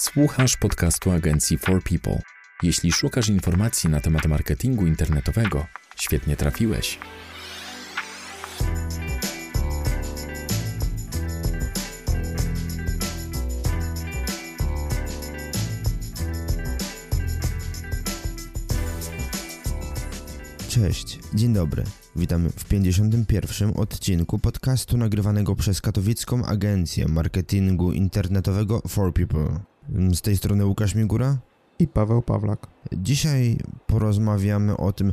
Słuchasz podcastu agencji For People. Jeśli szukasz informacji na temat marketingu internetowego, świetnie trafiłeś. Cześć, dzień dobry. Witamy w 51. odcinku podcastu nagrywanego przez katowicką agencję marketingu internetowego For People. Z tej strony Łukasz Migura i Paweł Pawlak. Dzisiaj porozmawiamy o tym,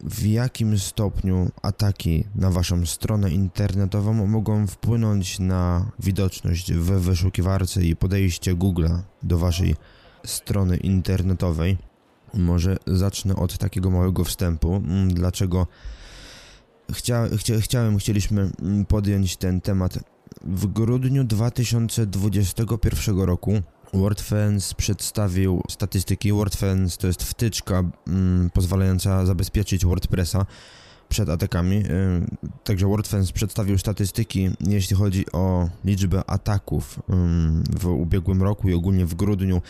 w jakim stopniu ataki na Waszą stronę internetową mogą wpłynąć na widoczność w wyszukiwarce i podejście Google'a do Waszej strony internetowej. Może zacznę od takiego małego wstępu. Mm, dlaczego chcia, chcia, chciałem, chcieliśmy mm, podjąć ten temat. W grudniu 2021 roku WordFence przedstawił statystyki. WordFence to jest wtyczka mm, pozwalająca zabezpieczyć WordPressa przed atakami. Y, także WordFence przedstawił statystyki, jeśli chodzi o liczbę ataków w ubiegłym roku i ogólnie w grudniu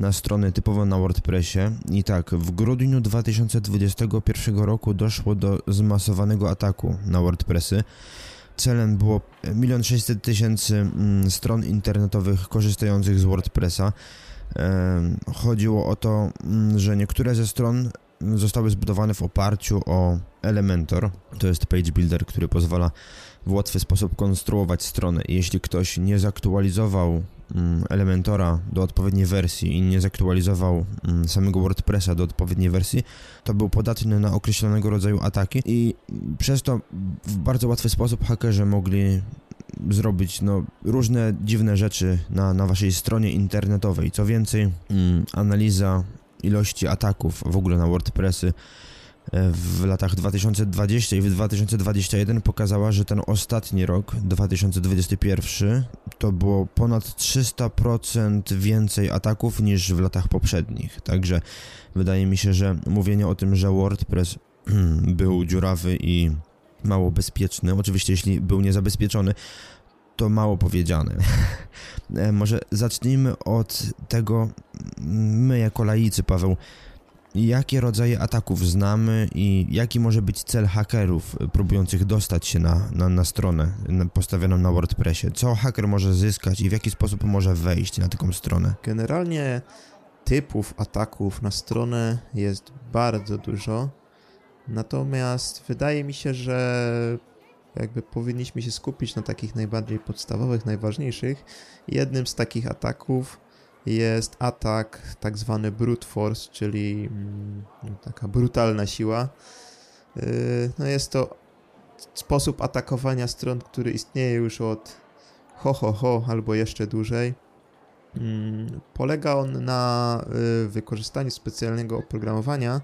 na stronę typowo na WordPressie. I tak, w grudniu 2021 roku doszło do zmasowanego ataku na WordPressy. Celem było 1 600 tysięcy mm, stron internetowych korzystających z WordPressa. Chodziło o to, mm, że niektóre ze stron zostały zbudowane w oparciu o Elementor. To jest page builder, który pozwala w łatwy sposób konstruować stronę. Jeśli ktoś nie zaktualizował Elementora do odpowiedniej wersji i nie zaktualizował mm, samego WordPressa do odpowiedniej wersji, to był podatny na określonego rodzaju ataki i przez to w bardzo łatwy sposób hakerzy mogli zrobić no, różne dziwne rzeczy na, na waszej stronie internetowej. Co więcej, mm, analiza ilości ataków w ogóle na WordPressy w latach 2020 i w 2021 pokazała, że ten ostatni rok, 2021, to było ponad 300% więcej ataków niż w latach poprzednich. Także wydaje mi się, że mówienie o tym, że WordPress był dziurawy i mało bezpieczny, oczywiście jeśli był niezabezpieczony, to mało powiedziane. E, może zacznijmy od tego, my jako laicy, Paweł, jakie rodzaje ataków znamy i jaki może być cel hakerów próbujących dostać się na, na, na stronę postawioną na WordPressie? Co haker może zyskać i w jaki sposób może wejść na taką stronę? Generalnie typów ataków na stronę jest bardzo dużo. Natomiast wydaje mi się, że jakby powinniśmy się skupić na takich najbardziej podstawowych, najważniejszych. Jednym z takich ataków jest atak tak zwany brute force, czyli mm, taka brutalna siła. Y, no jest to sposób atakowania stron, który istnieje już od ho ho ho albo jeszcze dłużej. Mm, polega on na y, wykorzystaniu specjalnego oprogramowania,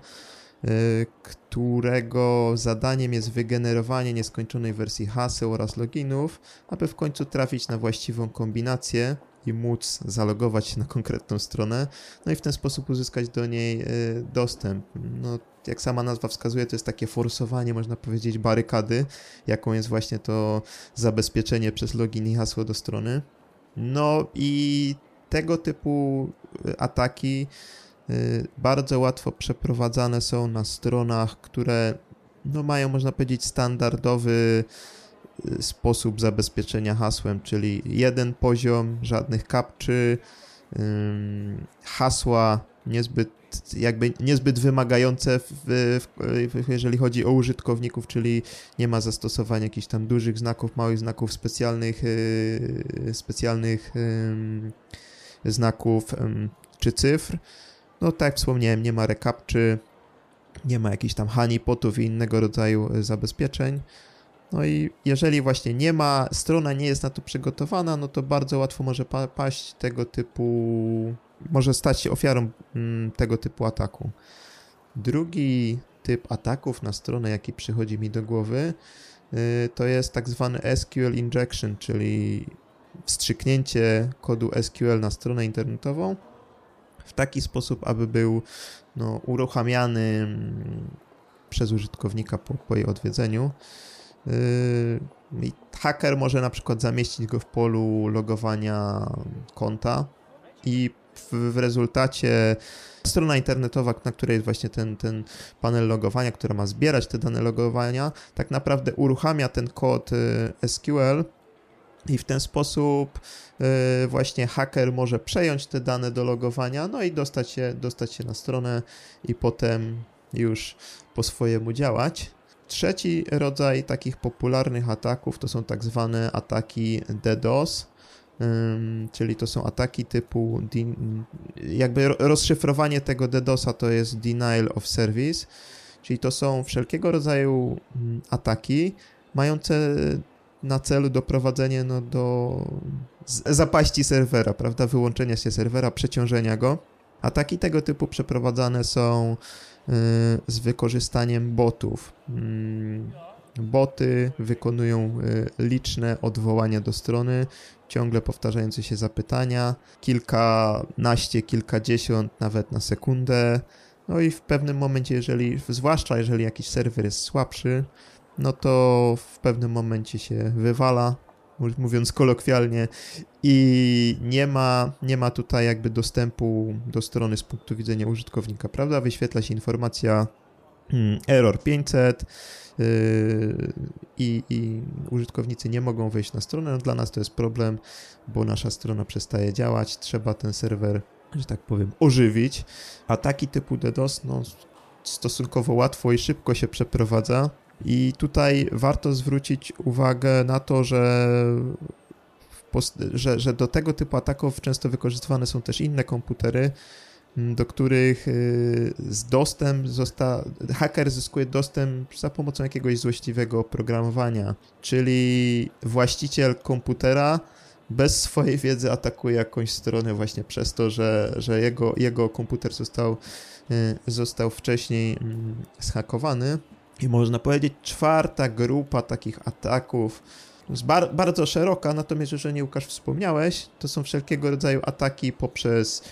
Y, którego zadaniem jest wygenerowanie nieskończonej wersji haseł oraz loginów, aby w końcu trafić na właściwą kombinację i móc zalogować się na konkretną stronę, no i w ten sposób uzyskać do niej y, dostęp. No, jak sama nazwa wskazuje, to jest takie forsowanie, można powiedzieć, barykady, jaką jest właśnie to zabezpieczenie przez login i hasło do strony. No i tego typu y, ataki Y, bardzo łatwo przeprowadzane są na stronach, które no, mają, można powiedzieć, standardowy sposób zabezpieczenia hasłem, czyli jeden poziom, żadnych kapczy, hasła niezbyt, jakby niezbyt wymagające, w, w, jeżeli chodzi o użytkowników, czyli nie ma zastosowania jakichś tam dużych znaków, małych znaków, specjalnych, y, specjalnych znaków czy cyfr. No tak jak wspomniałem, nie ma recapczy, nie ma jakichś tam honeypotów i innego rodzaju e, zabezpieczeń. No i jeżeli właśnie nie ma, strona nie jest na to przygotowana, no to bardzo łatwo może pa paść tego typu, może stać się ofiarą mm, tego typu ataku. Drugi typ ataków na stronę, jaki przychodzi mi do głowy, y, to jest tak zwany SQL injection, czyli wstrzyknięcie kodu SQL na stronę internetową w taki sposób, aby był no, uruchamiany mm, przez użytkownika po, po jej odwiedzeniu. Yy, haker może na przykład zamieścić go w polu logowania konta. i w, w rezultacie strona internetowa, na której jest właśnie ten, ten panel logowania, która ma zbierać te dane logowania, tak naprawdę uruchamia ten kod y, SQL i w ten sposób y, właśnie haker może przejąć te dane do logowania, no i dostać się, dostać się na stronę i potem już po swojemu działać. Trzeci rodzaj takich popularnych ataków to są tak zwane ataki DDoS, czyli to są ataki typu jakby rozszyfrowanie tego DDoSa to jest denial of service, czyli to są wszelkiego rodzaju mm, ataki mające na celu doprowadzenie no, do zapaści serwera, prawda, wyłączenia się serwera, przeciążenia go. Ataki tego typu przeprowadzane są z wykorzystaniem botów. Mm, boty wykonują y, liczne odwołania do strony, ciągle powtarzające się zapytania, kilkanaście, kilkadziesiąt nawet na sekundę. No i w pewnym momencie, jeżeli, zwłaszcza jeżeli jakiś serwer jest słabszy, no to w pewnym momencie się wywala, mówiąc kolokwialnie, i nie ma, nie ma tutaj jakby dostępu do strony z punktu widzenia użytkownika, prawda? Wyświetla się informacja hmm, error 500 yy, i, i użytkownicy nie mogą wejść na stronę. No dla nas to jest problem, bo nasza strona przestaje działać, trzeba ten serwer, że tak powiem, ożywić. Ataki typu DDoS no, stosunkowo łatwo i szybko się przeprowadza i tutaj warto zwrócić uwagę na to, że, że, że do tego typu ataków często wykorzystywane są też inne komputery, do których y, z dostęp zosta, haker zyskuje dostęp za pomocą jakiegoś złośliwego oprogramowania, czyli właściciel komputera bez swojej wiedzy atakuje jakąś stronę właśnie przez to, że, że jego, jego komputer został, y, został wcześniej mm, zhakowany. I można powiedzieć, czwarta grupa takich ataków jest bar bardzo szeroka, natomiast jeżeli Łukasz wspomniałeś, to są wszelkiego rodzaju ataki poprzez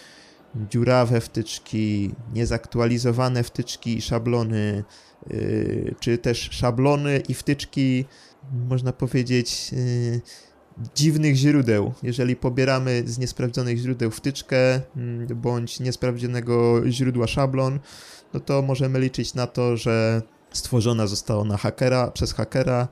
dziurawe wtyczki, niezaktualizowane wtyczki i szablony, yy, czy też szablony i wtyczki, można powiedzieć, yy, dziwnych źródeł. Jeżeli pobieramy z niesprawdzonych źródeł wtyczkę yy, bądź niesprawdzonego źródła szablon, no to możemy liczyć na to, że stworzona została na hakera, przez hakera,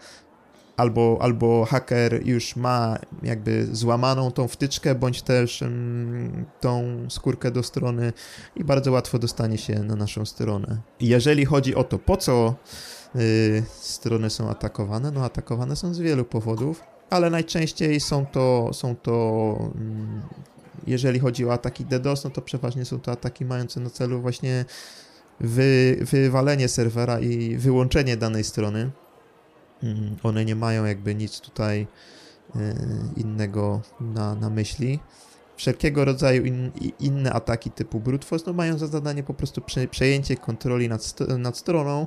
albo, albo haker już ma jakby złamaną tą wtyczkę, bądź też mm, tą skórkę do strony i bardzo łatwo dostanie się na naszą stronę. Jeżeli chodzi o to, po co y, strony są atakowane, no atakowane są z wielu powodów, ale najczęściej są to, są to mm, jeżeli chodzi o ataki DDoS, no to przeważnie są to ataki mające na celu właśnie wy, wywalenie serwera i wyłączenie danej strony. Mm, one nie mają jakby nic tutaj e, innego na, na myśli. Wszelkiego rodzaju in, inne ataki typu brute force no mają za zadanie po prostu prze, przejęcie kontroli nad, nad stroną.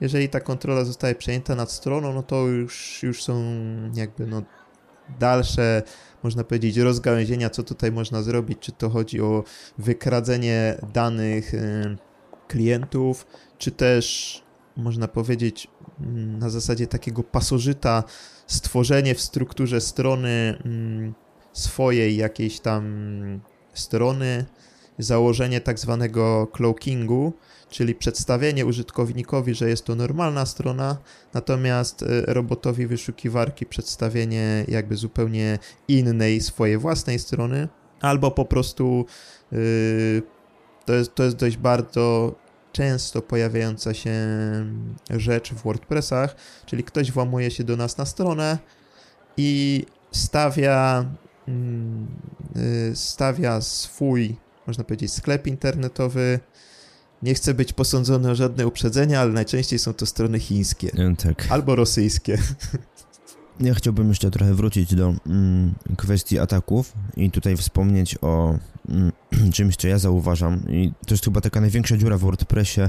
Jeżeli ta kontrola zostaje przejęta nad stroną, no to już, już są jakby no dalsze, można powiedzieć, rozgałęzienia, co tutaj można zrobić, czy to chodzi o wykradzenie danych e, klientów, czy też można powiedzieć mm, na zasadzie takiego pasożyta stworzenie w strukturze strony mm, swojej jakiejś tam strony, założenie tak zwanego cloakingu, czyli przedstawienie użytkownikowi, że jest to normalna strona, natomiast y, robotowi wyszukiwarki przedstawienie jakby zupełnie innej swojej własnej strony, albo po prostu yy, to jest, to jest dość bardzo często pojawiająca się rzecz w WordPressach, czyli ktoś włamuje się do nas na stronę i stawia, mm, y, stawia swój, można powiedzieć, sklep internetowy. Nie chcę być posądzony o żadne uprzedzenia, ale najczęściej są to strony chińskie. Tak. Albo rosyjskie. Ja chciałbym jeszcze trochę wrócić do mm, kwestii ataków i tutaj wspomnieć o mm, czymś, co ja zauważam. I to jest chyba taka największa dziura w WordPressie,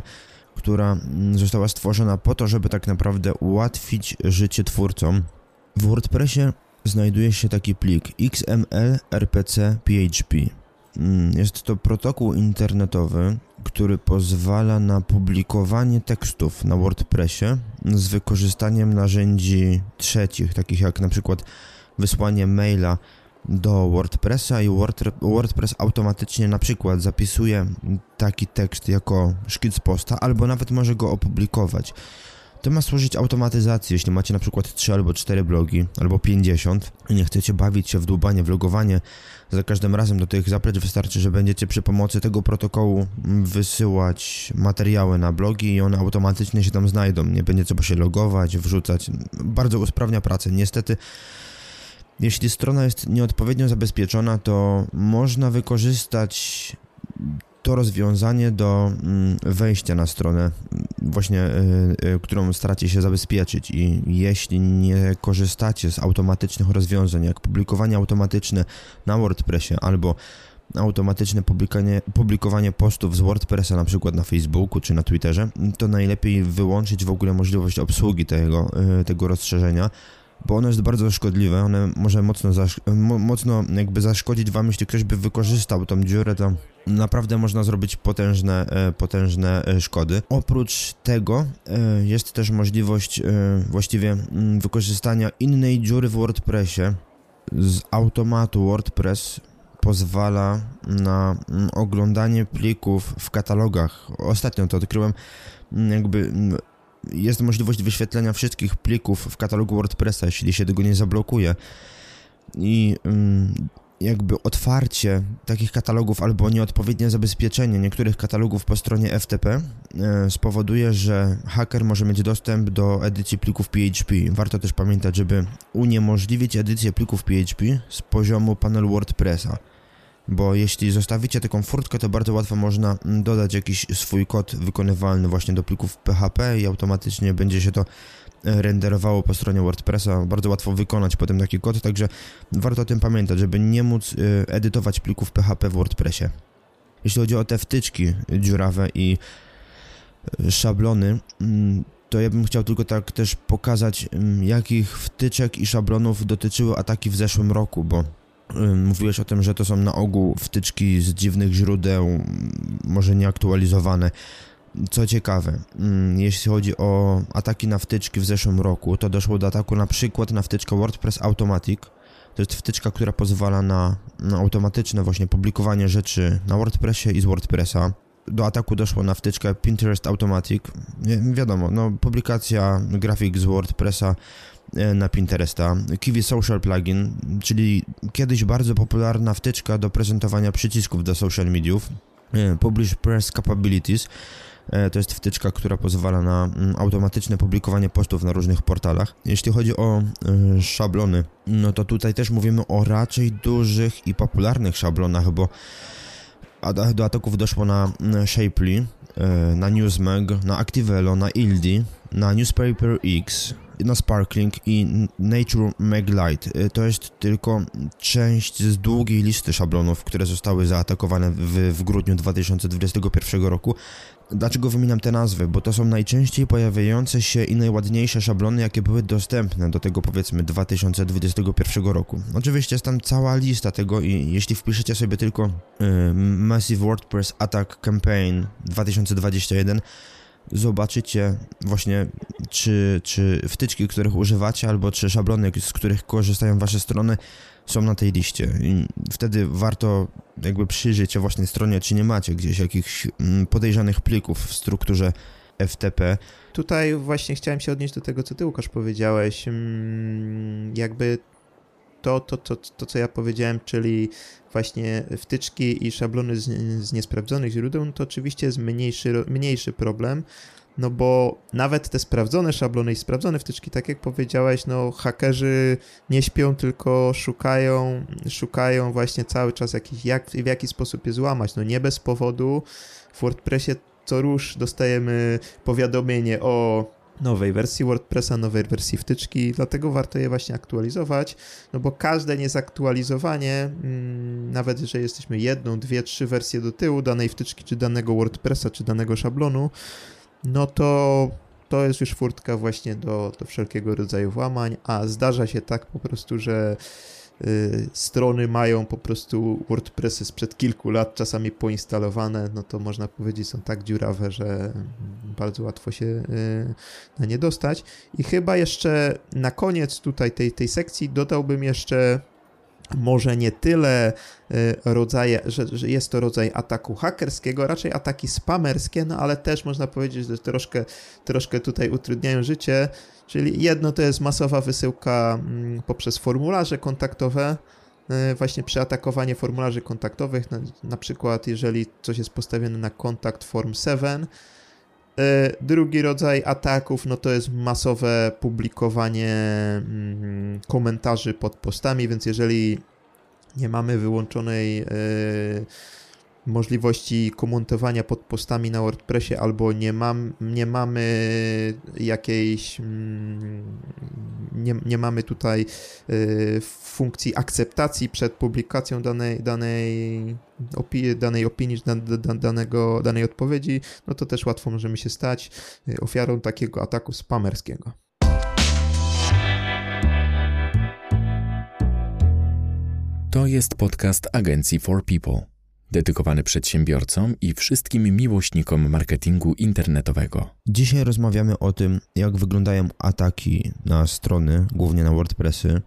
która mm, została stworzona po to, żeby tak naprawdę ułatwić życie twórcom. W WordPressie znajduje się taki plik XML RPC PHP. Mm, jest to protokół internetowy, który pozwala na publikowanie tekstów na WordPressie z wykorzystaniem narzędzi trzecich, takich jak na przykład wysłanie maila do WordPressa i WordPress automatycznie na przykład zapisuje taki tekst jako szkic posta, albo nawet może go opublikować. To ma służyć automatyzacji, jeśli macie na przykład 3 albo 4 blogi, albo 50 i nie chcecie bawić się w dłubanie, w logowanie za każdym razem do tych zaplecz wystarczy, że będziecie przy pomocy tego protokołu wysyłać materiały na blogi i one automatycznie się tam znajdą. Nie będzie trzeba się logować, wrzucać. Bardzo usprawnia pracę. Niestety jeśli strona jest nieodpowiednio zabezpieczona, to można wykorzystać to rozwiązanie do mm, wejścia na stronę, właśnie y, y, którą staracie się zabezpieczyć. I jeśli nie korzystacie z automatycznych rozwiązań, jak publikowanie automatyczne na WordPressie albo automatyczne publikowanie, publikowanie postów z WordPressa na przykład na Facebooku czy na Twitterze, to najlepiej wyłączyć w ogóle możliwość obsługi tego, y, tego rozszerzenia bo ono jest bardzo szkodliwe, one może mocno, mocno jakby zaszkodzić wam, jeśli ktoś by wykorzystał tą dziurę, to naprawdę można zrobić potężne, e, potężne e, szkody. Oprócz tego e, jest też możliwość właściwie mm, wykorzystania innej dziury w WordPressie. Z automatu WordPress pozwala na mm, oglądanie plików w katalogach. Ostatnio to odkryłem, mm, jakby jest możliwość wyświetlenia wszystkich plików w katalogu WordPressa, jeśli się tego nie zablokuje. I jakby otwarcie takich katalogów albo nieodpowiednie zabezpieczenie niektórych katalogów po stronie FTP e, spowoduje, że haker może mieć dostęp do edycji plików PHP. Warto też pamiętać, żeby uniemożliwić edycję plików PHP z poziomu panelu WordPressa. Bo jeśli zostawicie taką furtkę, to bardzo łatwo można dodać jakiś swój kod wykonywalny właśnie do plików PHP i automatycznie będzie się to renderowało po stronie WordPressa. Bardzo łatwo wykonać potem taki kod, także warto o tym pamiętać, żeby nie móc y, edytować plików PHP w WordPressie. Jeśli chodzi o te wtyczki dziurawe i y, szablony, mm, to ja bym chciał tylko tak też pokazać, mm, jakich wtyczek i szablonów dotyczyły ataki w zeszłym roku, bo mówiłeś o tym, że to są na ogół wtyczki z dziwnych źródeł, może nieaktualizowane. Co ciekawe, jeśli chodzi o ataki na wtyczki w zeszłym roku, to doszło do ataku na przykład na wtyczkę WordPress Automatic. To jest wtyczka, która pozwala na, na automatyczne właśnie publikowanie rzeczy na WordPressie i z WordPressa. Do ataku doszło na wtyczkę Pinterest Automatic. Wi wiadomo, no, publikacja grafik z WordPressa na Pinteresta. Kiwi Social Plugin, czyli kiedyś bardzo popularna wtyczka do prezentowania przycisków do social mediów. E, Publish Press Capabilities E, to jest wtyczka, która pozwala na mm, automatyczne publikowanie postów na różnych portalach. Jeśli chodzi o e, szablony, no to tutaj też mówimy o raczej dużych i popularnych szablonach, bo do ataków doszło na mm, Shapely, e, na Newsmag, na Activelo, na Ildi, na Newspaper X, na Sparkling i Nature Maglite. To jest tylko część z długiej listy szablonów, które zostały zaatakowane w, w grudniu 2021 roku. Dlaczego wymieniam te nazwy? Bo to są najczęściej pojawiające się i najładniejsze szablony, jakie były dostępne do tego powiedzmy 2021 roku. Oczywiście jest tam cała lista tego i jeśli wpiszecie sobie tylko y, Massive WordPress Attack Campaign 2021 zobaczycie właśnie czy, czy wtyczki, których używacie albo czy szablony, z których korzystają wasze strony są na tej liście. I wtedy warto jakby przyjrzeć się właśnie stronie, czy nie macie gdzieś jakichś mm, podejrzanych plików w strukturze FTP. Tutaj właśnie chciałem się odnieść do tego, co ty Łukasz powiedziałeś. Mm, jakby to, to, to, to, co ja powiedziałem, czyli właśnie wtyczki i szablony z, z niesprawdzonych źródeł, no to oczywiście jest mniejszy, mniejszy problem, no bo nawet te sprawdzone szablony i sprawdzone wtyczki, tak jak powiedziałeś, no hakerzy nie śpią, tylko szukają, szukają właśnie cały czas jakiś, jak, w jaki sposób je złamać. No nie bez powodu w WordPressie co rusz dostajemy powiadomienie o nowej wersji WordPressa, nowej wersji wtyczki, dlatego warto je właśnie aktualizować, no bo każde niezaktualizowanie, mm, nawet jeżeli jesteśmy jedną, dwie, trzy wersje do tyłu danej wtyczki, czy danego WordPressa, czy danego szablonu, no to to jest już furtka właśnie do, do wszelkiego rodzaju włamań, a zdarza się tak po prostu, że y, strony mają po prostu WordPressy sprzed kilku lat, czasami poinstalowane, no to można powiedzieć są tak dziurawe, że bardzo łatwo się y, na nie dostać. I chyba jeszcze na koniec tutaj tej, tej sekcji dodałbym jeszcze może nie tyle rodzaje, że, że, jest to rodzaj ataku hakerskiego, raczej ataki spamerskie, no ale też można powiedzieć, że troszkę, troszkę tutaj utrudniają życie, czyli jedno to jest masowa wysyłka mm, poprzez formularze kontaktowe, właśnie przeatakowanie formularzy kontaktowych, na, na przykład jeżeli coś jest postawione na kontakt form 7, E, drugi rodzaj ataków no to jest masowe publikowanie mm, komentarzy pod postami, więc jeżeli nie mamy wyłączonej e, możliwości komentowania pod postami na WordPressie albo nie, mam, nie mamy jakiejś mm, nie, nie mamy tutaj y, funkcji akceptacji przed publikacją danej, danej, opi danej opinii, danego, danej odpowiedzi, no to też łatwo możemy się stać y, ofiarą takiego ataku spamerskiego. To jest podcast agencji For People dedykowany przedsiębiorcom i wszystkim miłośnikom marketingu internetowego. Dzisiaj rozmawiamy o tym, jak wyglądają ataki na strony, głównie na WordPressy,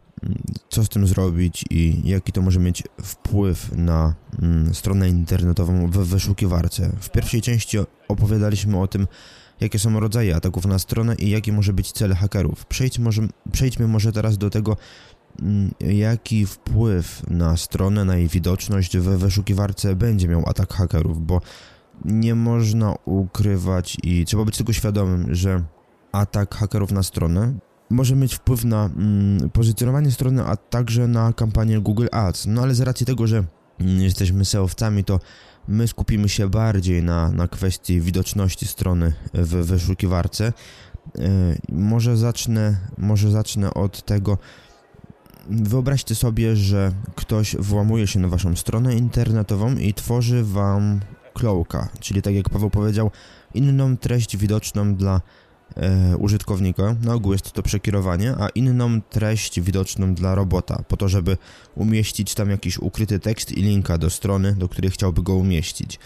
co z tym zrobić i jaki to może mieć wpływ na mm, stronę internetową w wyszukiwarce. W pierwszej części opowiadaliśmy o tym, jakie są rodzaje ataków na stronę i jaki może być cel hakerów. Przejdźmy może, przejdźmy może teraz do tego, jaki wpływ na stronę, na jej widoczność we wyszukiwarce będzie miał atak hakerów, bo nie można ukrywać i trzeba być tego świadomym, że atak hakerów na stronę może mieć wpływ na mm, pozycjonowanie strony, a także na kampanię Google Ads. No ale z racji tego, że mm, jesteśmy SEO-wcami, to my skupimy się bardziej na, na kwestii widoczności strony w wyszukiwarce. Yy, może zacznę, może zacznę od tego, Wyobraźcie sobie, że ktoś włamuje się na waszą stronę internetową i tworzy wam cloaka, czyli tak jak Paweł powiedział, inną treść widoczną dla e, użytkownika. Na ogół jest to przekierowanie, a inną treść widoczną dla robota, po to, żeby umieścić tam jakiś ukryty tekst i linka do strony, do której chciałby go umieścić.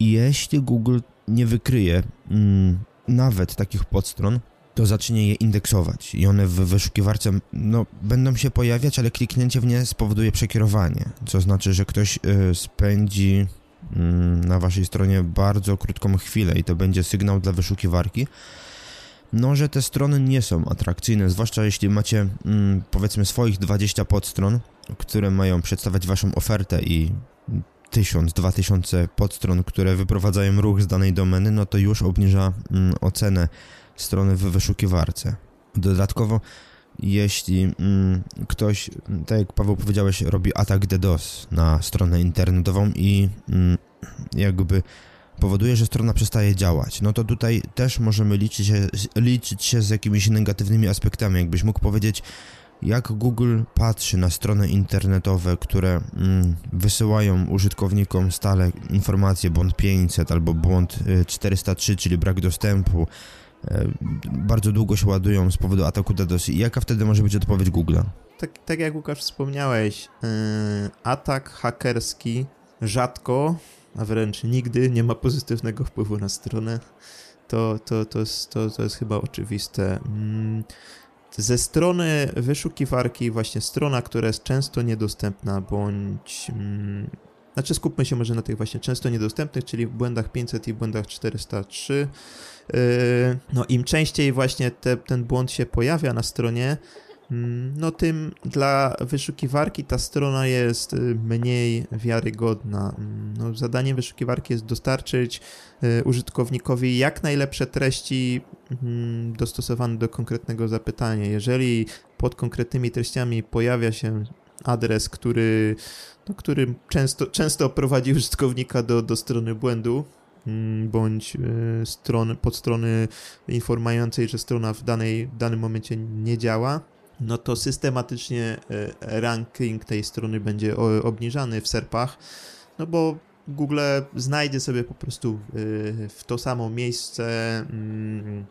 I jeśli Google nie wykryje mm, nawet takich podstron, to zacznie je indeksować i one w wyszukiwarce no, będą się pojawiać, ale kliknięcie w nie spowoduje przekierowanie, co znaczy, że ktoś y, spędzi y, na waszej stronie bardzo krótką chwilę i to będzie sygnał dla wyszukiwarki, no, że te strony nie są atrakcyjne, zwłaszcza jeśli macie y, powiedzmy swoich 20 podstron, które mają przedstawiać waszą ofertę i 1000, 2000 podstron, które wyprowadzają ruch z danej domeny, no to już obniża mm, ocenę strony w wyszukiwarce. Dodatkowo, jeśli mm, ktoś, tak jak Paweł powiedziałeś, robi atak DDoS na stronę internetową i mm, jakby powoduje, że strona przestaje działać, no to tutaj też możemy liczyć się, liczyć się z jakimiś negatywnymi aspektami. Jakbyś mógł powiedzieć, jak Google patrzy na strony internetowe, które mm, wysyłają użytkownikom stale informacje błąd 500 albo błąd 403, y, czyli brak dostępu, bardzo długo się ładują z powodu ataku DDoS. I jaka wtedy może być odpowiedź Google? Tak, tak jak Łukasz wspomniałeś, yy, atak hakerski rzadko, a wręcz nigdy nie ma pozytywnego wpływu na stronę. To, to, to, jest, to, to jest chyba oczywiste. Yy, ze strony wyszukiwarki, właśnie strona, która jest często niedostępna, bądź mm, znaczy skupmy się może na tych właśnie często niedostępnych, czyli w błędach 500 i błędach 403. Yy, no im częściej właśnie te, ten błąd się pojawia na stronie, mm, no tym dla wyszukiwarki ta strona jest y, mniej wiarygodna. Mm, no, zadaniem wyszukiwarki jest dostarczyć y, użytkownikowi jak najlepsze treści mm, dostosowane do konkretnego zapytania. Jeżeli pod konkretnymi treściami pojawia się adres, który, no, który często, często prowadzi użytkownika do, do strony błędu, bądź y, strony, podstrony informującej, że strona w, danej, w danym momencie nie działa, no to systematycznie y, ranking tej strony będzie obniżany w serpach, no bo Google znajdzie sobie po prostu y, w to samo miejsce mm,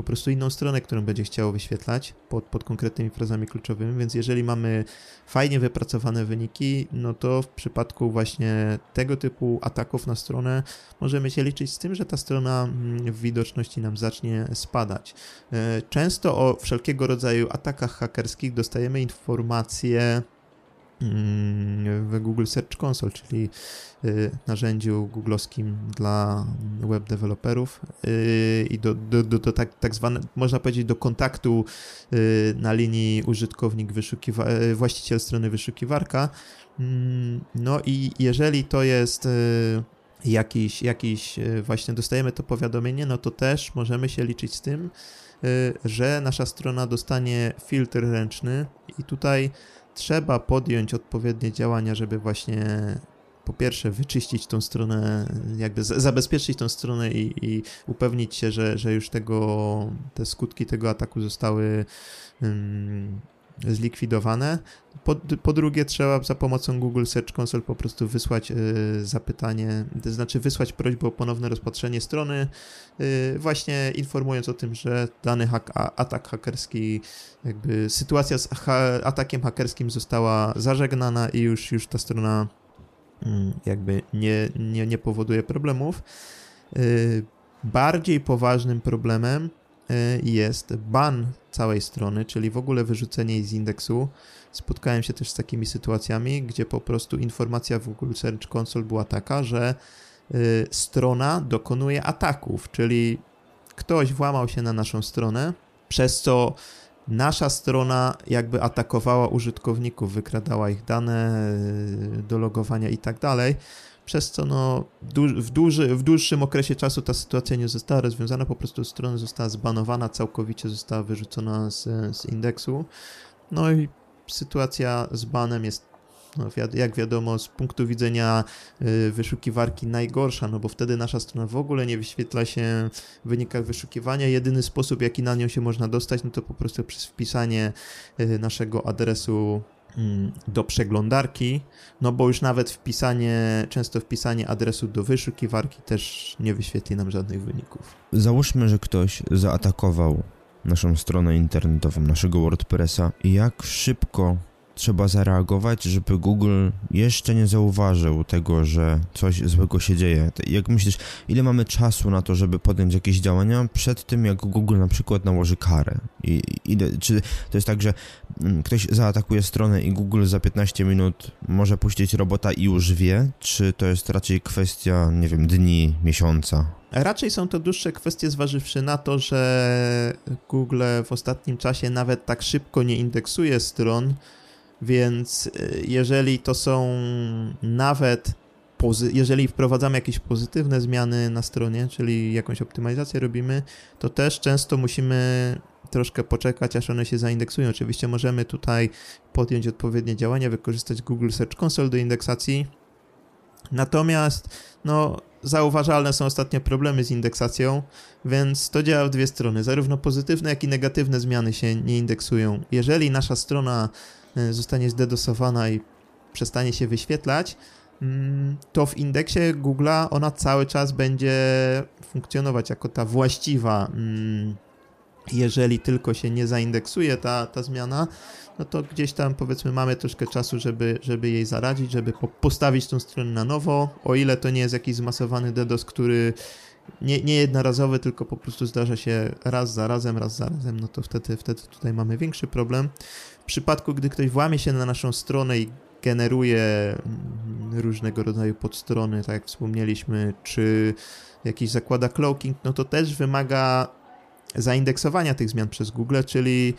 po prostu inną stronę, którą będzie chciało wyświetlać pod, pod konkretnymi frazami kluczowymi, więc jeżeli mamy fajnie wypracowane wyniki, no to w przypadku właśnie tego typu ataków na stronę możemy się liczyć z tym, że ta strona mm, w widoczności nam zacznie spadać. E, często o wszelkiego rodzaju atakach hakerskich dostajemy informacje w Google Search Console, czyli y, narzędziu googlowskim dla web deweloperów y, i do, do, do, do tak, tak zwane, można powiedzieć, do kontaktu y, na linii użytkownik wyszukiwa właściciel strony wyszukiwarka. Mm, no i jeżeli to jest jakiś, jakiś właśnie dostajemy to powiadomienie, no to też możemy się liczyć z tym, że nasza strona dostanie filtr ręczny i tutaj trzeba podjąć odpowiednie działania, żeby właśnie po pierwsze wyczyścić tą stronę, jakby zabezpieczyć tą stronę i, i upewnić się, że, że już tego, te skutki tego ataku zostały zlikwidowane. Po, po, drugie, trzeba za pomocą Google Search Console po prostu wysłać y, zapytanie, to znaczy wysłać prośbę o ponowne rozpatrzenie strony, y, właśnie informując o tym, że dany hak, atak hakerski, jakby sytuacja z ha atakiem hakerskim została zażegnana i już, już ta strona y, jakby nie, nie, nie powoduje problemów. Y, bardziej poważnym problemem jest ban całej strony, czyli w ogóle wyrzucenie jej z indeksu. Spotkałem się też z takimi sytuacjami, gdzie po prostu informacja w Google Search Console była taka, że y, strona dokonuje ataków, czyli ktoś włamał się na naszą stronę, przez co nasza strona jakby atakowała użytkowników, wykradała ich dane y, do logowania i tak dalej przez co no, w, w dłuższym okresie czasu ta sytuacja nie została rozwiązana, po prostu strona została zbanowana, całkowicie została wyrzucona z, z indeksu. No i sytuacja z banem jest no, jak wiadomo, z punktu widzenia y, wyszukiwarki najgorsza, no bo wtedy nasza strona w ogóle nie wyświetla się w wynikach wyszukiwania. Jedyny sposób, jaki na nią się można dostać, no to po prostu przez wpisanie y, naszego adresu do przeglądarki, no bo już nawet wpisanie, często wpisanie adresu do wyszukiwarki też nie wyświetli nam żadnych wyników. Załóżmy, że ktoś zaatakował naszą stronę internetową, naszego WordPressa jak szybko trzeba zareagować, żeby Google jeszcze nie zauważył tego, że coś złego się dzieje. Jak myślisz, ile mamy czasu na to, żeby podjąć jakieś działania przed tym, jak Google na przykład nałoży karę? I, czy to jest tak, że mm, ktoś zaatakuje stronę i Google za 15 minut może puścić robota i już wie, czy to jest raczej kwestia, nie wiem, dni, miesiąca? Raczej są to dłuższe kwestie, zważywszy na to, że Google w ostatnim czasie nawet tak szybko nie indeksuje stron, więc y, jeżeli to są nawet, jeżeli wprowadzamy jakieś pozytywne zmiany na stronie, czyli jakąś optymalizację robimy, to też często musimy troszkę poczekać, aż one się zaindeksują. Oczywiście możemy tutaj podjąć odpowiednie działania, wykorzystać Google Search Console do indeksacji. Natomiast, no, zauważalne są ostatnio problemy z indeksacją, więc to działa w dwie strony. Zarówno pozytywne, jak i negatywne zmiany się nie indeksują. Jeżeli nasza strona zostanie zdedosowana i przestanie się wyświetlać, mm, to w indeksie Google'a ona cały czas będzie funkcjonować jako ta właściwa. Mm, jeżeli tylko się nie zaindeksuje ta, ta zmiana, no to gdzieś tam powiedzmy mamy troszkę czasu, żeby, żeby jej zaradzić, żeby postawić tą stronę na nowo, o ile to nie jest jakiś zmasowany DDoS, który nie, nie jednorazowy, tylko po prostu zdarza się raz za razem, raz za razem, no to wtedy, wtedy tutaj mamy większy problem. W przypadku, gdy ktoś włamie się na naszą stronę i generuje mm, różnego rodzaju podstrony, tak jak wspomnieliśmy, czy jakiś zakłada cloaking, no to też wymaga zaindeksowania tych zmian przez Google, czyli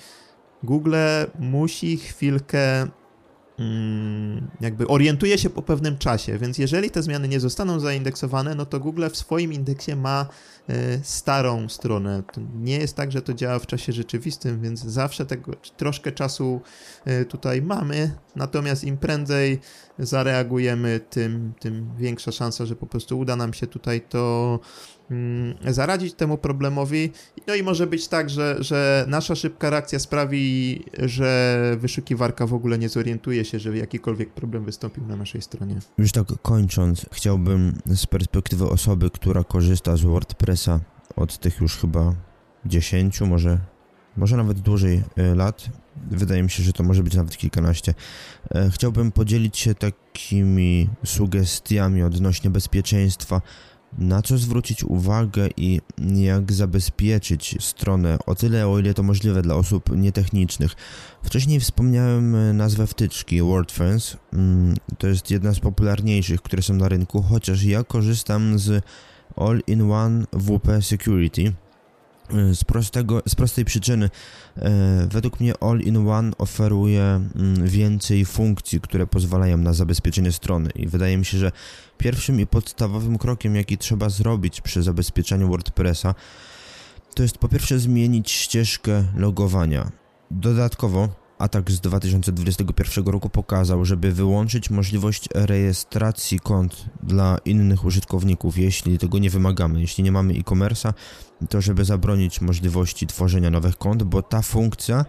Google musi chwilkę jakby orientuje się po pewnym czasie, więc jeżeli te zmiany nie zostaną zaindeksowane, no to Google w swoim indeksie ma e, starą stronę. Nie jest tak, że to działa w czasie rzeczywistym, więc zawsze tego troszkę czasu e, tutaj mamy, natomiast im prędzej zareagujemy, tym, tym większa szansa, że po prostu uda nam się tutaj to Mm, zaradzić temu problemowi. No i może być tak, że, że nasza szybka reakcja sprawi, że wyszukiwarka w ogóle nie zorientuje się, że jakikolwiek problem wystąpił na naszej stronie. Już tak kończąc, chciałbym z perspektywy osoby, która korzysta z WordPressa od tych już chyba 10, może, może nawet dłużej e, lat, wydaje mi się, że to może być nawet kilkanaście, e, chciałbym podzielić się takimi sugestiami odnośnie bezpieczeństwa na co zwrócić uwagę i jak zabezpieczyć stronę o tyle, o ile to możliwe dla osób nietechnicznych. Wcześniej wspomniałem nazwę wtyczki WordFence. Mm, to jest jedna z popularniejszych, które są na rynku, chociaż ja korzystam z All-in-One WP Security. Z, prostego, z prostej przyczyny, e, według mnie All-in-One oferuje mm, więcej funkcji, które pozwalają na zabezpieczenie strony i wydaje mi się, że pierwszym i podstawowym krokiem, jaki trzeba zrobić przy zabezpieczaniu WordPressa, to jest po pierwsze zmienić ścieżkę logowania. Dodatkowo atak z 2021 roku pokazał, żeby wyłączyć możliwość rejestracji kont dla innych użytkowników, jeśli tego nie wymagamy. Jeśli nie mamy e-commerce'a, to żeby zabronić możliwości tworzenia nowych kont, bo ta funkcja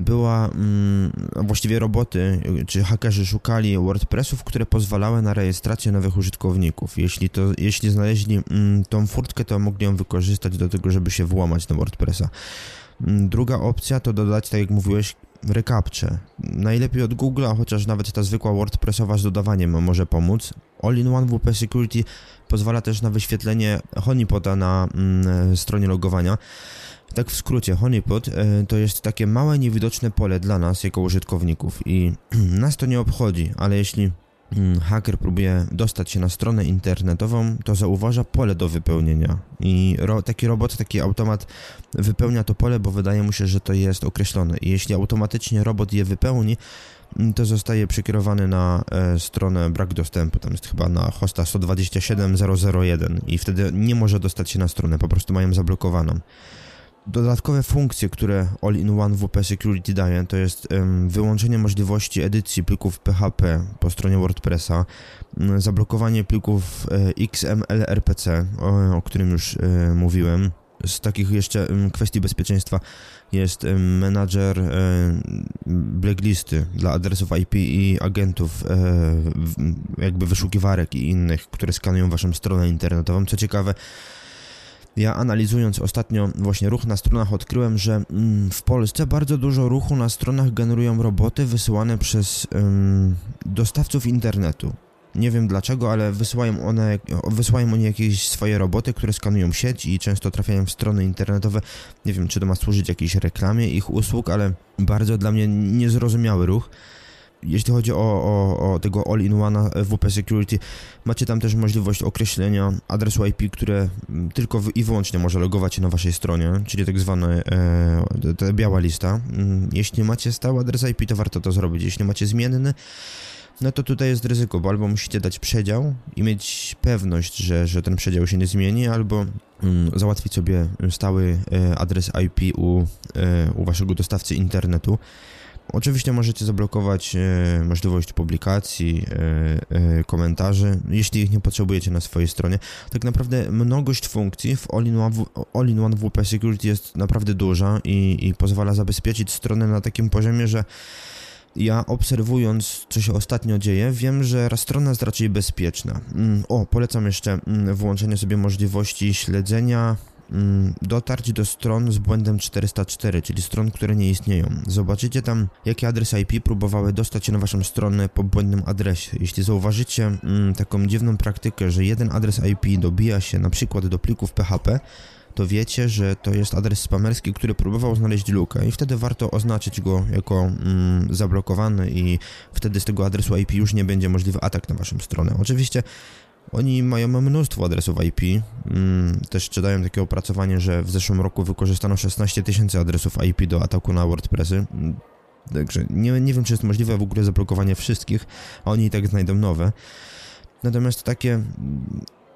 była, mm, właściwie roboty czy hakerzy szukali WordPressów, które pozwalały na rejestrację nowych użytkowników. Jeśli, to, jeśli znaleźli mm, tą furtkę, to mogli ją wykorzystać do tego, żeby się włamać na WordPressa. Mm, druga opcja to dodać, tak jak mówiłeś, recaptcha. Najlepiej od Google'a, chociaż nawet ta zwykła WordPressowa z dodawaniem może pomóc. All-in-One WP Security pozwala też na wyświetlenie honeypota na mm, stronie logowania. Tak w skrócie, honeypot y, to jest takie małe, niewidoczne pole dla nas jako użytkowników i nas to nie obchodzi, ale jeśli haker próbuje dostać się na stronę internetową, to zauważa pole do wypełnienia. I ro, taki robot, taki automat wypełnia to pole, bo wydaje mu się, że to jest określone. I jeśli automatycznie robot je wypełni, mm, to zostaje przekierowany na e, stronę brak dostępu. Tam jest chyba na hosta 127.001 i wtedy nie może dostać się na stronę, po prostu mają zablokowaną. Dodatkowe funkcje, które All-in-One WP Security daje, to jest wyłączenie możliwości edycji plików PHP po stronie WordPressa, zablokowanie plików e, XML RPC, o, o którym już e, mówiłem. Z takich jeszcze kwestii bezpieczeństwa jest menadżer e, blacklisty dla adresów IP i agentów, jakby wyszukiwarek i innych, które skanują waszą stronę internetową. Co ciekawe, ja analizując ostatnio właśnie ruch na stronach odkryłem, że mm, w Polsce bardzo dużo ruchu na stronach generują roboty wysyłane przez ym, dostawców internetu. Nie wiem dlaczego, ale wysyłają one, wysyłają oni jakieś swoje roboty, które skanują sieć i często trafiają w strony internetowe. Nie wiem, czy to ma służyć jakiejś reklamie ich usług, ale bardzo dla mnie niezrozumiały ruch. Jeśli chodzi o, o, o tego all-in-one WP Security, macie tam też możliwość określenia adresu IP, które tylko i wyłącznie może logować się na waszej stronie, czyli tak zwana e, biała lista. Mm, jeśli macie stały adres IP, to warto to zrobić. Jeśli macie zmienny, no to tutaj jest ryzyko, bo albo musicie dać przedział i mieć pewność, że, że ten przedział się nie zmieni, albo mm, załatwić sobie stały e, adres IP u, e, u waszego dostawcy internetu. Oczywiście możecie zablokować e, możliwość publikacji, e, e, komentarzy, jeśli ich nie potrzebujecie na swojej stronie. Tak naprawdę mnogość funkcji w All-in-One All WP Security jest naprawdę duża i, i pozwala zabezpieczyć stronę na takim poziomie, że ja obserwując, co się ostatnio dzieje, wiem, że strona jest raczej bezpieczna. Mm, o, polecam jeszcze mm, włączenie sobie możliwości śledzenia dotarć do stron z błędem 404, czyli stron, które nie istnieją. Zobaczycie tam, jakie adresy IP próbowały dostać się na waszą stronę po błędnym adresie. Jeśli zauważycie mm, taką dziwną praktykę, że jeden adres IP dobija się na przykład do plików PHP, to wiecie, że to jest adres spamerski, który próbował znaleźć lukę i wtedy warto oznaczyć go jako mm, zablokowany i wtedy z tego adresu IP już nie będzie możliwy atak na waszą stronę. Oczywiście oni mają mnóstwo adresów IP. Mm, też czytałem takie opracowanie, że w zeszłym roku wykorzystano 16 tysięcy adresów IP do ataku na WordPressy. Mm, także nie, nie wiem, czy jest możliwe w ogóle zablokowanie wszystkich, a oni i tak znajdą nowe. Natomiast takie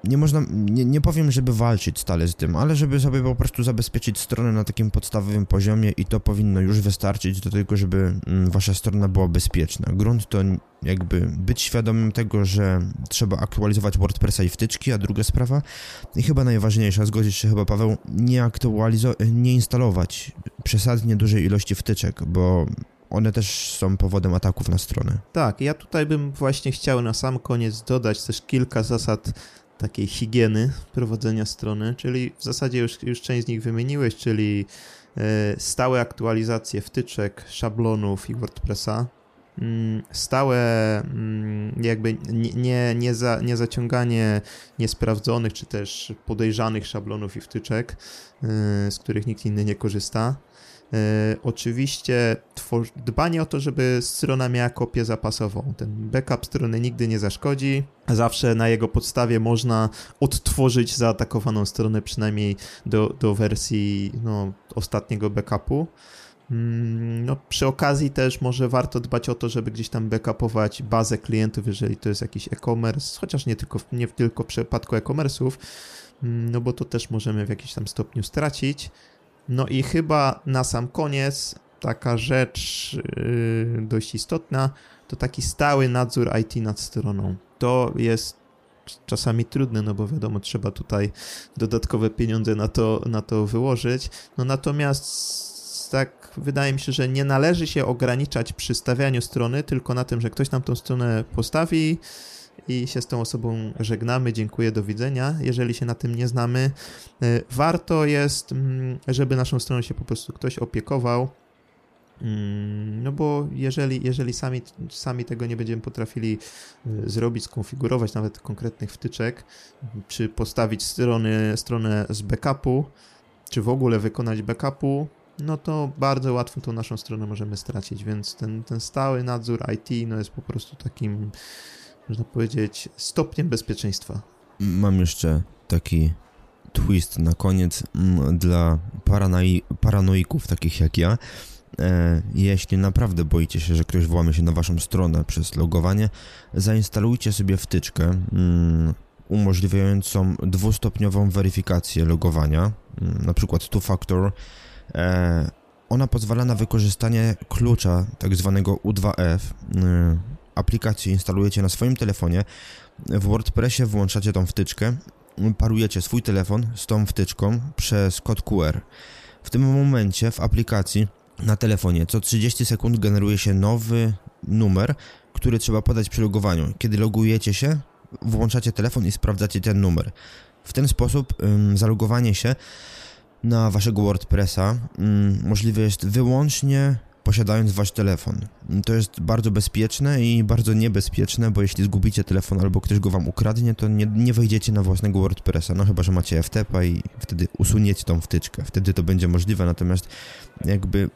nie można, nie, nie powiem, żeby walczyć stale z tym, ale żeby sobie po prostu zabezpieczyć stronę na takim podstawowym poziomie i to powinno już wystarczyć do tego, żeby mm, wasza strona była bezpieczna. Grunt to jakby być świadomym tego, że trzeba aktualizować WordPressa i wtyczki, a druga sprawa i chyba najważniejsza, zgodzisz się chyba Paweł, nie aktualizować, nie instalować przesadnie dużej ilości wtyczek, bo one też są powodem ataków na stronę. Tak, ja tutaj bym właśnie chciał na sam koniec dodać też kilka zasad takiej higieny prowadzenia strony, czyli w zasadzie już, już część z nich wymieniłeś, czyli e, stałe aktualizacje wtyczek, szablonów i WordPressa. mm, stałe mm, jakby nie, nie, nie, za, nie zaciąganie niesprawdzonych czy też podejrzanych szablonów i wtyczek, y, z których nikt inny nie korzysta. E, oczywiście dbanie o to, żeby strona miała kopię zapasową. Ten backup strony nigdy nie zaszkodzi. Zawsze na jego podstawie można odtworzyć zaatakowaną stronę przynajmniej do, do wersji no, ostatniego backupu. Mm, no, przy okazji też może warto dbać o to, żeby gdzieś tam backupować bazę klientów, jeżeli to jest jakiś e-commerce, chociaż nie tylko, nie tylko w przypadku e-commerce'ów, mm, no bo to też możemy w jakimś tam stopniu stracić. No i chyba na sam koniec taka rzecz yy, dość istotna, to taki stały nadzór IT nad stroną. To jest czasami trudne, no bo wiadomo, trzeba tutaj dodatkowe pieniądze na to, na to wyłożyć. No natomiast tak wydaje mi się, że nie należy się ograniczać przy stawianiu strony tylko na tym, że ktoś nam tą stronę postawi, i się z tą osobą żegnamy. Dziękuję, do widzenia. Jeżeli się na tym nie znamy, e, warto jest, mm, żeby naszą stroną się po prostu ktoś opiekował. Mm, no bo jeżeli, jeżeli sami, sami tego nie będziemy potrafili e, zrobić, skonfigurować nawet konkretnych wtyczek, czy postawić strony, stronę z backupu, czy w ogóle wykonać backupu, no to bardzo łatwo tą naszą stronę możemy stracić, więc ten, ten stały nadzór IT no jest po prostu takim można powiedzieć, stopniem bezpieczeństwa. Mam jeszcze taki twist na koniec mm, dla paranoi paranoików takich jak ja. E, jeśli naprawdę boicie się, że ktoś włamie się na waszą stronę przez logowanie, zainstalujcie sobie wtyczkę mm, umożliwiającą dwustopniową weryfikację logowania, mm, na przykład two-factor. E, ona pozwala na wykorzystanie klucza tak zwanego U2F, aplikację instalujecie na swoim telefonie, w WordPressie włączacie tą wtyczkę, parujecie swój telefon z tą wtyczką przez kod QR. W tym momencie w aplikacji na telefonie co 30 sekund generuje się nowy numer, który trzeba podać przy logowaniu. Kiedy logujecie się, włączacie telefon i sprawdzacie ten numer. W ten sposób ym, zalogowanie się na waszego WordPressa ym, możliwe jest wyłącznie posiadając wasz telefon. To jest bardzo bezpieczne i bardzo niebezpieczne, bo jeśli zgubicie telefon albo ktoś go wam ukradnie, to nie, nie wejdziecie na własnego WordPressa, no chyba, że macie FTP i wtedy usuniecie tą wtyczkę. Wtedy to będzie możliwe, natomiast jakby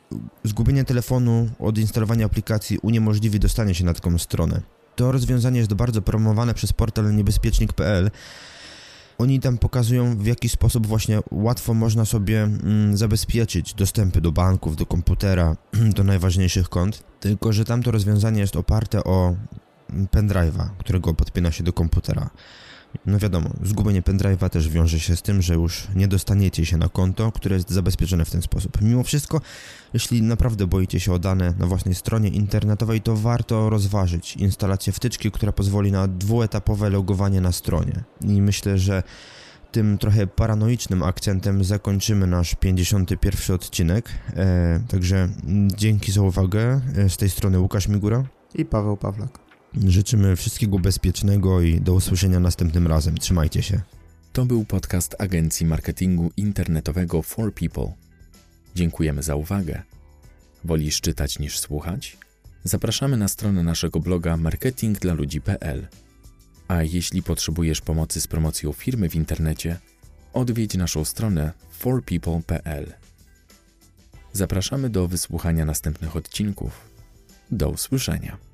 zgubienie telefonu od instalowania aplikacji uniemożliwi dostanie się na taką stronę. To rozwiązanie jest bardzo promowane przez portal niebezpiecznik.pl, oni tam pokazują, w jaki sposób właśnie łatwo można sobie mm, zabezpieczyć dostępy do banków, do komputera, do najważniejszych kont. Tylko, że tamto rozwiązanie jest oparte o pendrive'a, którego podpina się do komputera. No wiadomo, zgubienie pendrive'a też wiąże się z tym, że już nie dostaniecie się na konto, które jest zabezpieczone w ten sposób. Mimo wszystko, jeśli naprawdę boicie się o dane na własnej stronie internetowej, to warto rozważyć instalację wtyczki, która pozwoli na dwuetapowe logowanie na stronie. I myślę, że tym trochę paranoicznym akcentem zakończymy nasz 51 odcinek. E, także dzięki za uwagę. E, z tej strony Łukasz Migura i Paweł Pawlak. Życzymy wszystkiego bezpiecznego i do usłyszenia następnym razem. Trzymajcie się. To był podcast agencji marketingu internetowego For People. Dziękujemy za uwagę. Wolisz czytać niż słuchać? Zapraszamy na stronę naszego bloga marketingdlaludzi.pl. A jeśli potrzebujesz pomocy z promocją firmy w internecie, odwiedź naszą stronę forpeople.pl. Zapraszamy do wysłuchania następnych odcinków. Do usłyszenia.